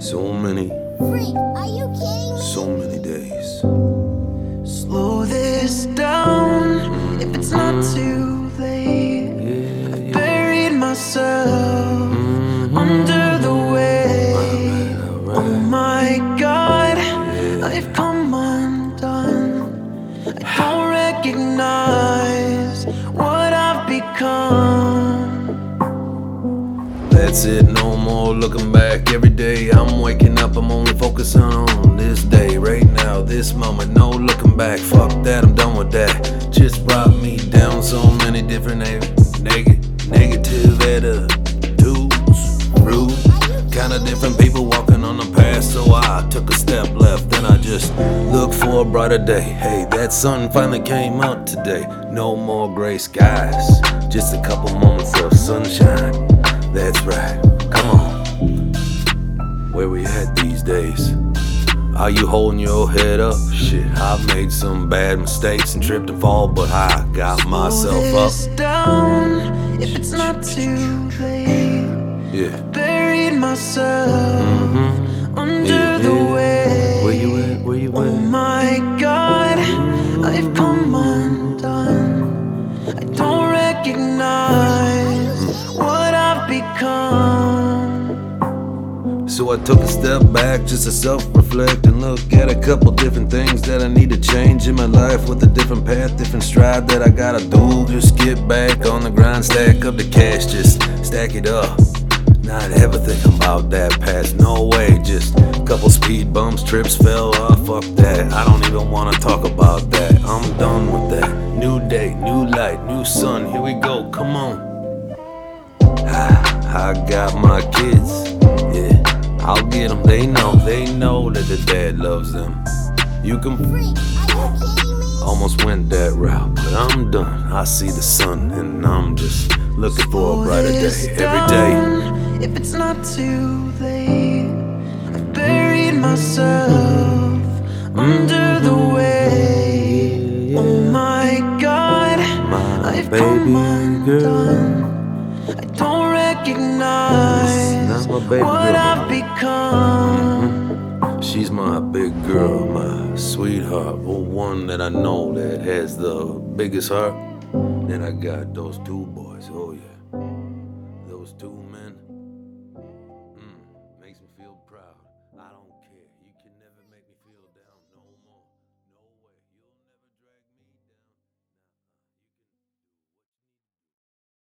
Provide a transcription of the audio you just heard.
So many. Freak, are you kidding me? So many days. Slow this down mm. if it's not too late. Yeah, yeah. I buried myself mm -hmm. under the weight. Right, right. Oh my god, yeah. I've come undone. I don't recognize what I've become. That's it, no more looking back. Every day I'm waking up, I'm only focusing on this day, right now, this moment. No looking back, fuck that, I'm done with that. Just brought me down so many different neg- neg- negative attitudes, rude. Kinda different people walking on the path, so I took a step left. Then I just looked for a brighter day. Hey, that sun finally came out today. No more gray skies, just a couple moments of sunshine. That's right, come on. Where we at these days? Are you holding your head up? Shit, I've made some bad mistakes and tripped and fall, but I got myself this up. down if it's not too late. Yeah. Buried myself mm-hmm. under Yeah, the yeah. weight. I took a step back just to self reflect and look at a couple different things that I need to change in my life with a different path, different stride that I gotta do. Just get back on the grind, stack up the cash, just stack it up. Not ever think about that past, no way. Just couple speed bumps, trips fell off, fuck that. I don't even wanna talk about that. I'm done with that. New day, new light, new sun, here we go, come on. I got my kids, dad loves them. You can almost went that route, but I'm done. I see the sun, and I'm just looking for a brighter day every day. If it's not too late, I've buried myself under the weight. Oh my God, My I've baby girl. I don't recognize Not my baby what girl. I've become. She's my big girl, my sweetheart, oh, one that I know that has the biggest heart. Then I got those two boys, oh yeah, those two men.